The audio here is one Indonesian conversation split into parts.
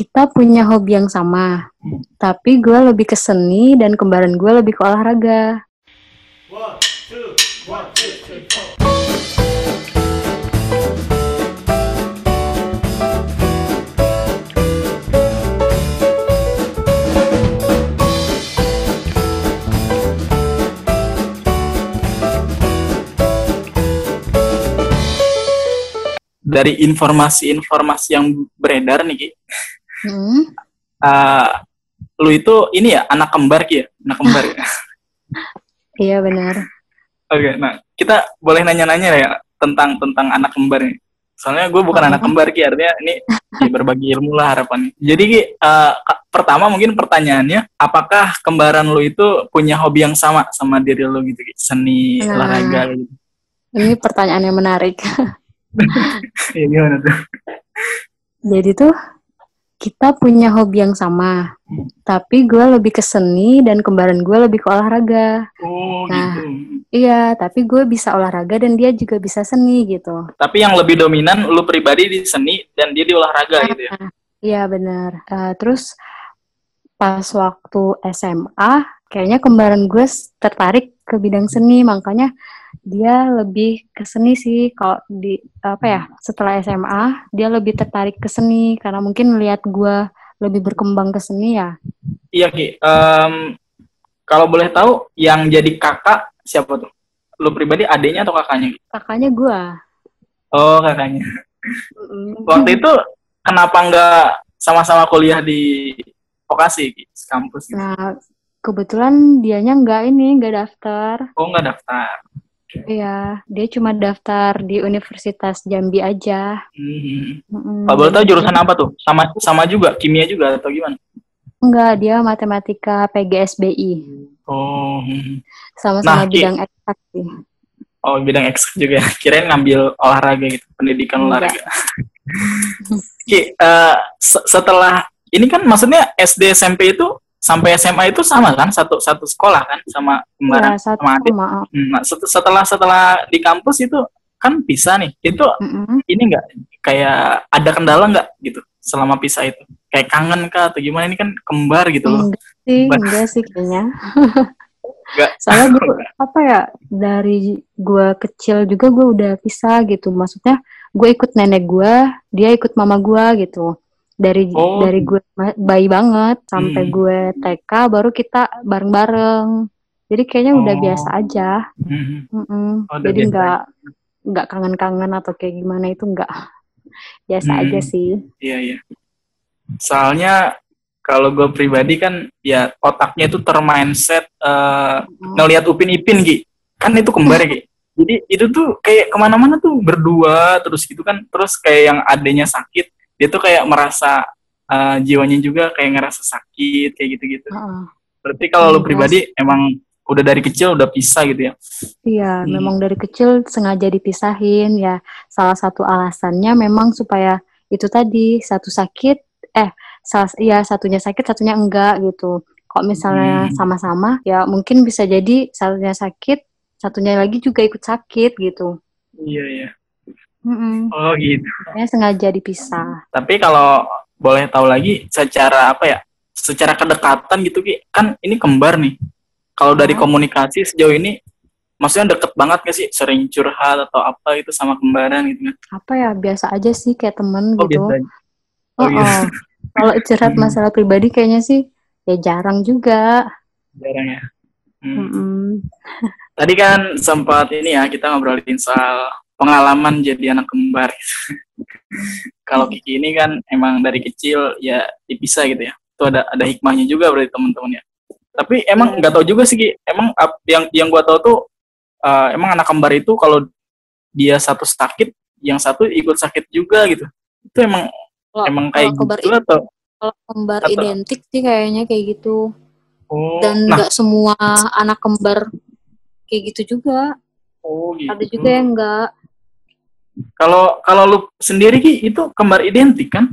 kita punya hobi yang sama, tapi gue lebih ke seni dan kembaran gue lebih ke olahraga. Dari informasi-informasi yang beredar nih Hmm, uh, lu itu ini ya anak kembar Ki ya, anak kembar ya. iya benar. Oke, nah kita boleh nanya-nanya ya tentang tentang anak kembar nih. Soalnya gue bukan anak kembar Ki, artinya ini ya, berbagi ilmu lah harapannya. Jadi Ki, uh, pertama mungkin pertanyaannya, apakah kembaran lu itu punya hobi yang sama sama diri lu gitu Ki? Seni, Nah. olahraga gitu. Ini pertanyaan yang menarik. Ya, gimana tuh? Jadi tuh kita punya hobi yang sama, tapi gue lebih ke seni dan kembaran gue lebih ke olahraga. Oh Nah. gitu. Iya, tapi gue bisa olahraga dan dia juga bisa seni gitu. Tapi yang lebih dominan lu pribadi di seni dan dia di olahraga gitu ya. Iya benar. Eh, terus pas waktu SMA, kayaknya kembaran gue tertarik ke bidang seni, makanya dia lebih ke seni sih. Kalau di apa ya, setelah SMA dia lebih tertarik ke seni karena mungkin melihat gue lebih berkembang ke seni ya. Iya Ki, Em, kalau boleh tahu yang jadi kakak siapa tuh? Lu pribadi adiknya atau kakaknya? Kakaknya gue. Oh kakaknya. Waktu itu kenapa nggak sama-sama kuliah di vokasi Ki, kampus? Gitu? Nah, kebetulan dianya nggak ini, nggak daftar. Oh nggak daftar. Iya, dia cuma daftar di Universitas Jambi aja. Hmm. Mm-mm. Kalau boleh tahu jurusan apa tuh? Sama sama juga kimia juga atau gimana? Enggak, dia matematika PGSBI. Oh, hmm. Sama-sama Nah, bidang eksak sih. oh bidang eksak juga ya. Kirain ngambil olahraga gitu, pendidikan Enggak. olahraga. Ki, eh, se- setelah ini kan maksudnya SD SMP itu sampai SMA itu sama kan satu satu sekolah kan sama kembaran Ya, satu sama adik. maaf. Hmm, nah, set- setelah setelah di kampus itu kan pisah nih. Itu Mm-mm. ini enggak kayak ada kendala nggak gitu selama pisah itu? Kayak kangen kah atau gimana ini kan kembar gitu loh. Enggak sih, Ba- enggak sih kayaknya. Enggak. Soalnya gue, apa ya, dari gue kecil juga gue udah pisah gitu. Maksudnya gue ikut nenek gue, dia ikut mama gue gitu. Dari Oh. dari gue bayi banget sampai Hmm. gue TK baru kita bareng-bareng. Jadi kayaknya udah Oh. biasa aja. Mhm. Mm-mm. Oh, udah Jadi nggak nggak kangen-kangen atau kayak gimana itu nggak biasa Hmm. aja sih. Iya iya. Soalnya kalau gue pribadi kan ya otaknya itu termindset eh, ngelihat Upin Ipin Ki. Kan itu kembar Ki. Jadi itu tuh kayak ke mana-mana tuh berdua terus gitu kan. Terus kayak yang adanya sakit, dia tuh kayak merasa eh, jiwanya juga kayak ngerasa sakit kayak gitu-gitu. Heeh. Berarti kalau lu Iya. pribadi emang udah dari kecil udah pisah gitu ya. Iya, Hmm. memang dari kecil sengaja dipisahin ya. Salah satu alasannya memang supaya itu tadi satu sakit, eh, salah, ya satunya sakit, satunya enggak gitu. Kalau misalnya Hmm. sama-sama, ya mungkin bisa jadi satunya sakit, satunya lagi juga ikut sakit gitu. Iya iya. Mm-mm. Oh gitu. Makanya sengaja dipisah. Tapi kalau boleh tahu lagi secara apa ya? Secara kedekatan gitu Ki, kan ini kembar nih. Kalau dari Ah. komunikasi sejauh ini maksudnya deket banget gak sih? Sering curhat atau apa itu sama kembaran gitu kan? Apa ya, biasa aja sih kayak temen Oh gitu. biasa. aja. Oh, Oh, gitu. oh. Kalau curhat Hmm. masalah pribadi kayaknya sih ya jarang juga. Jarang ya. Hmm. Tadi kan sempat ini ya kita ngobrolin soal pengalaman jadi anak kembar. Kalau Kiki ini kan emang dari kecil ya dipisah gitu ya. Itu ada ada hikmahnya juga berarti teman-teman ya. Tapi emang nggak tahu juga sih Ki. Emang yang yang gua tahu tuh eh, emang anak kembar itu kalau dia satu sakit, yang satu ikut sakit juga gitu. Itu emang Kalau- emang kayak kalau gitu atau Kalau kembar Atau- identik sih kayaknya kayak gitu. oh Dan nah nggak semua anak kembar kayak gitu juga. oh gitu. Ada juga yang nggak. Kalau kalau lu sendiri Ki itu kembar identik kan?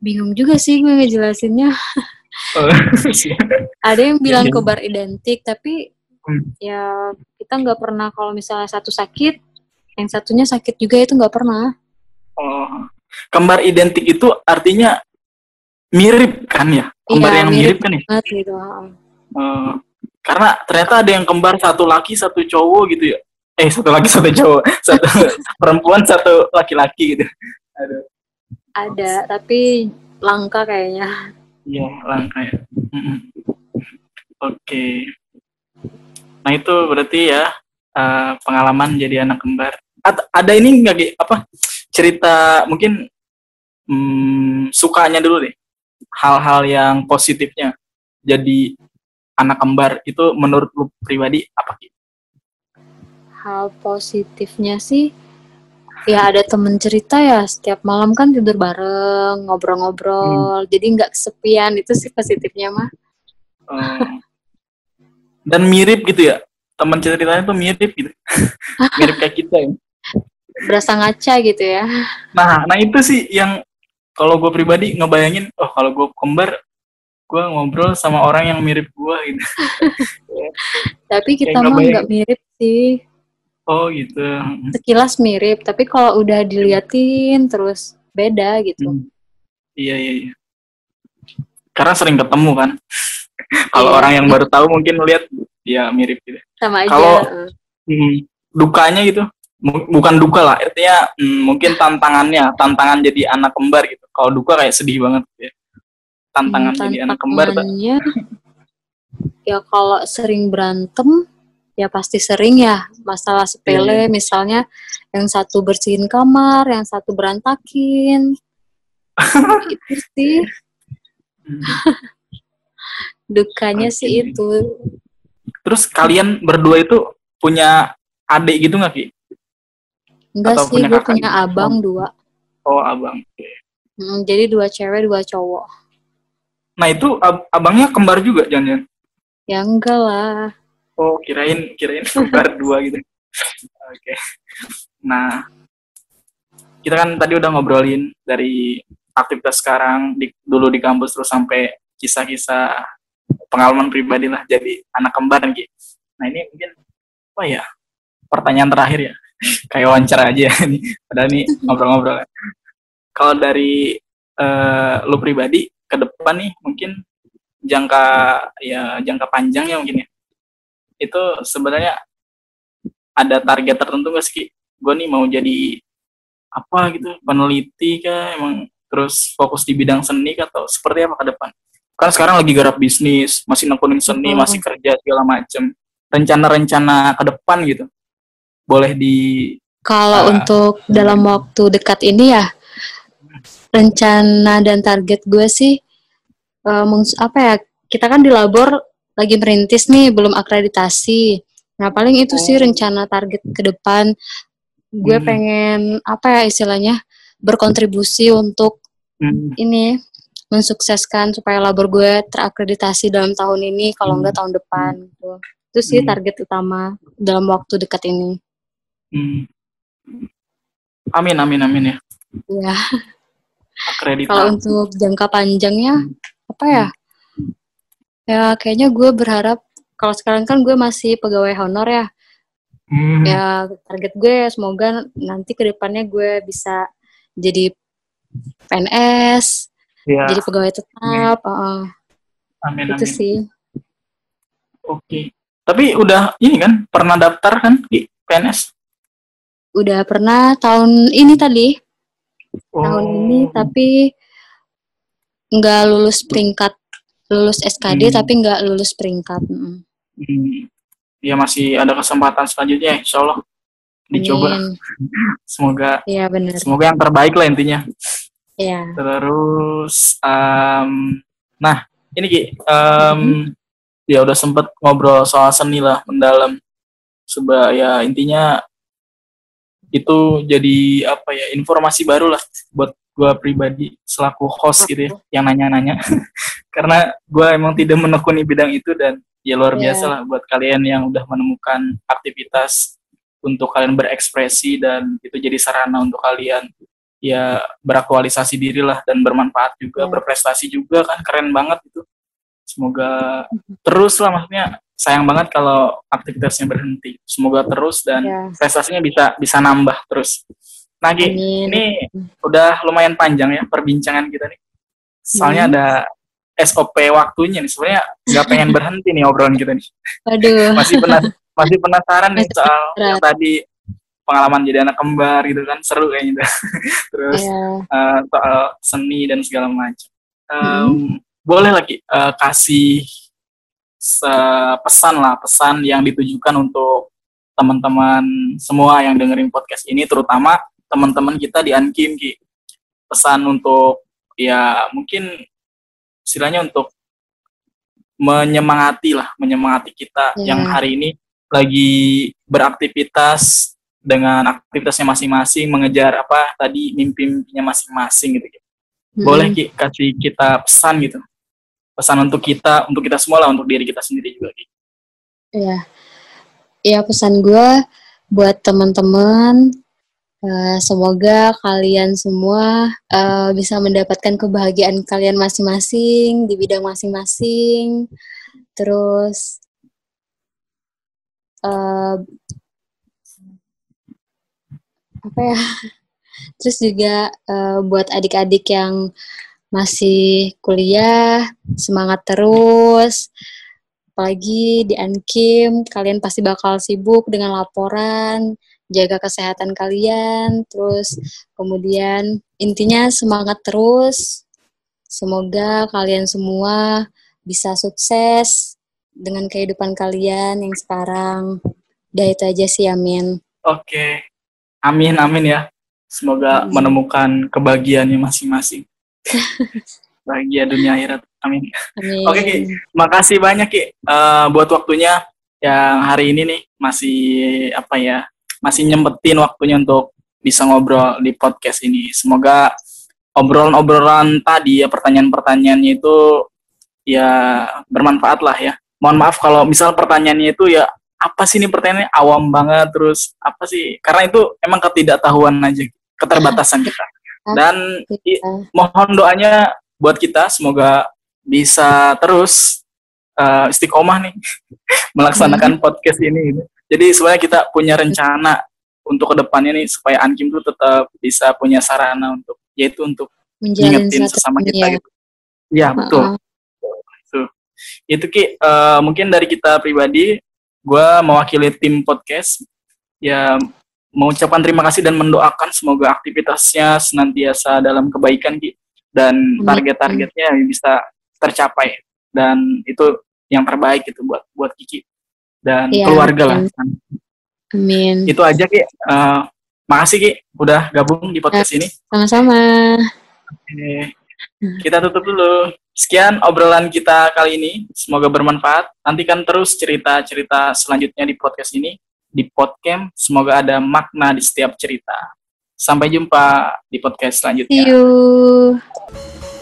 Bingung juga sih gue ngejelasinnya. Oh, Ada yang bilang Iya. kembar identik, tapi Hmm. ya kita nggak pernah kalau misalnya satu sakit, yang satunya sakit juga itu nggak pernah. Oh, kembar identik itu artinya mirip kan ya kembar Iya, yang mirip. mirip kan ya banget gitu. Eh, karena ternyata ada yang kembar satu laki satu cowok gitu ya eh satu laki satu cowok satu perempuan satu laki-laki gitu Aduh. ada tapi langka kayaknya Iya, langka ya. Oke. Nah itu berarti ya eh, pengalaman jadi anak kembar. At- ada ini nggak Ki? apa cerita mungkin hmm, sukanya dulu deh. Hal-hal yang positifnya jadi anak kembar itu menurut lu pribadi apa Ki? Hal positifnya sih ya ada temen cerita ya setiap malam kan tidur bareng ngobrol-ngobrol jadi nggak kesepian itu sih positifnya mah Eh, dan mirip gitu ya. Teman ceritanya tuh mirip gitu. mirip kayak kita ya. berasa ngaca gitu ya Nah, nah itu sih yang kalau gue pribadi ngebayangin, oh kalau gue kembar, gue ngobrol sama orang yang mirip gue gitu. tapi kita mah nggak mirip sih Oh gitu. sekilas mirip tapi kalau udah diliatin terus beda gitu Hmm. Iya iya. iya. Karena sering ketemu kan. kalau Iya. orang yang baru tahu mungkin lihat ya mirip gitu. sama aja Kalau-. Hmm, dukanya gitu, bukan duka lah, artinya hmm, mungkin tantangannya, tantangan jadi anak kembar gitu. Kalau duka kayak sedih banget gitu ya. Tantangan Hmm, jadi anak kembar. Tantangannya, ya kalau sering berantem ya pasti sering ya masalah sepele Iya. misalnya yang satu bersihin kamar yang satu berantakin itu sih Hmm. dukanya sih Oke. itu Terus kalian berdua itu punya adik gitu nggak Ki? enggak Atau sih punya gue punya gitu? abang dua Oh abang. Hmm, jadi dua cewek dua cowok Nah itu ab- abangnya kembar juga jangan-jangan? ya enggak lah Oh kirain kirain kembar dua gitu. Oke. Nah kita kan tadi udah ngobrolin dari aktivitas sekarang di, dulu di kampus terus sampai kisah-kisah pengalaman pribadi lah jadi anak kembar Ki. Nah ini mungkin apa ya pertanyaan terakhir ya kayak wawancara aja ini padahal ini ngobrol-ngobrol kalau dari eh, lu pribadi ke depan nih mungkin jangka ya jangka panjang ya mungkin ya itu sebenarnya ada target tertentu nggak sih gue nih mau jadi apa gitu peneliti kah emang terus fokus di bidang seni kah, atau seperti apa ke depan kan sekarang lagi garap bisnis masih nekunin seni Betul. masih kerja segala macem rencana-rencana ke depan gitu boleh di Kalau Ah. untuk dalam waktu dekat ini ya rencana dan target gue sih mengs- apa ya kita kan di labor lagi merintis nih belum akreditasi. Nah paling itu sih Oh. rencana target ke depan gue Hmm. pengen apa ya istilahnya berkontribusi untuk hmm, ini mensukseskan supaya labor gue terakreditasi dalam tahun ini kalau Hmm. enggak tahun depan gitu. Itu sih Hmm. target utama dalam waktu dekat ini. hmm. amin amin amin ya Ya. akreditasi Kalau untuk jangka panjangnya apa ya? Ya kayaknya gue berharap kalau sekarang kan gue masih pegawai honor ya. Hmm, Ya target gue semoga nanti ke depannya gue bisa jadi PNS, ya, jadi pegawai tetap. uh, amin itu amin sih. Oke. Tapi udah ini kan pernah daftar kan di PNS? Udah pernah tahun ini tadi, tahun Oh. ini tapi nggak lulus peringkat, lulus SKD Hmm. tapi nggak lulus peringkat. mm. Hmm. Ya masih ada kesempatan selanjutnya, insya Allah dicoba. Amin. Semoga Iya benar. semoga yang terbaik lah intinya. Iya. Terus, em, nah ini Ki, em, Hmm. ya udah sempet ngobrol soal seni lah mendalam. Seba ya intinya itu jadi apa ya informasi baru lah buat gua pribadi selaku host gitu ya yang nanya-nanya karena gua emang tidak menekuni bidang itu dan ya luar Iya. biasa lah buat kalian yang udah menemukan aktivitas untuk kalian berekspresi dan itu jadi sarana untuk kalian ya beraktualisasi diri lah dan bermanfaat juga Iya. berprestasi juga kan keren banget itu semoga terus lah maksudnya sayang banget kalau aktivitasnya berhenti semoga terus dan Iya. prestasinya bisa bisa nambah terus Amin. ini udah lumayan panjang ya perbincangan kita nih. Soalnya Hmm. ada SOP waktunya nih. Sebenarnya nggak pengen berhenti nih obrolan kita nih. Aduh. Masih penas masih penasaran nih Masih soal yang tadi pengalaman jadi anak kembar gitu kan seru kayaknya. Terus Ya. eh, soal seni dan segala macam. Em, Hmm. Boleh lagi eh, kasih pesan lah, pesan yang ditujukan untuk teman-teman semua yang dengerin podcast ini, terutama teman-teman kita di Ankim, Ki. Pesan untuk ya mungkin istilahnya untuk menyemangati lah, menyemangati kita Ya. yang hari ini lagi beraktivitas dengan aktivitasnya masing-masing, mengejar apa tadi mimpi-mimpinya masing-masing gitu. Ki. Boleh. Ki kasih kita pesan gitu. Pesan untuk kita, untuk kita semua lah, untuk diri kita sendiri juga Ki. Iya. Ya pesan gue buat teman-teman eh, semoga kalian semua eh, bisa mendapatkan kebahagiaan kalian masing-masing di bidang masing-masing. Terus eh, apa ya? Terus juga eh, buat adik-adik yang masih kuliah, semangat terus apalagi di Ankim kalian pasti bakal sibuk dengan laporan jaga kesehatan kalian terus kemudian intinya semangat terus semoga kalian semua bisa sukses dengan kehidupan kalian yang sekarang udah itu aja sih amin Oke. Amin, amin ya. Semoga Amin. menemukan kebahagiaannya masing-masing. Bahagia dunia akhirat. Amin. amin Oke, Ki. Makasih banyak Ki eh, buat waktunya yang hari ini nih masih apa ya? Masih nyempetin waktunya untuk bisa ngobrol di podcast ini. Semoga obrolan-obrolan tadi ya pertanyaan-pertanyaannya itu ya bermanfaat lah ya. Mohon maaf kalau misal pertanyaannya itu ya apa sih ini pertanyaannya awam banget terus apa sih? Karena itu emang ketidaktahuan aja, keterbatasan kita. Dan i- Ya. mohon doanya buat kita semoga bisa terus eh, istiqomah nih melaksanakan podcast ini gitu. Jadi sebenarnya kita punya rencana untuk ke depannya nih supaya Ankim tuh tetap bisa punya sarana untuk yaitu untuk menjalin ngingetin sesama silaturahmi kita ya. gitu. Iya betul. Itu. Itu Ki eh, mungkin dari kita pribadi gue mewakili tim podcast ya mengucapkan terima kasih dan mendoakan semoga aktivitasnya senantiasa dalam kebaikan Ki dan target-targetnya bisa tercapai dan itu yang terbaik itu buat buat Kiki dan Iya, keluarga lah. amin. Itu aja Ki. Eh, makasih Ki udah gabung di podcast ini. sama-sama Oke. Kita tutup dulu. Sekian obrolan kita kali ini. Semoga bermanfaat. Nantikan terus cerita-cerita selanjutnya di podcast ini. Di podcast, semoga ada makna di setiap cerita. Sampai jumpa di podcast see selanjutnya. you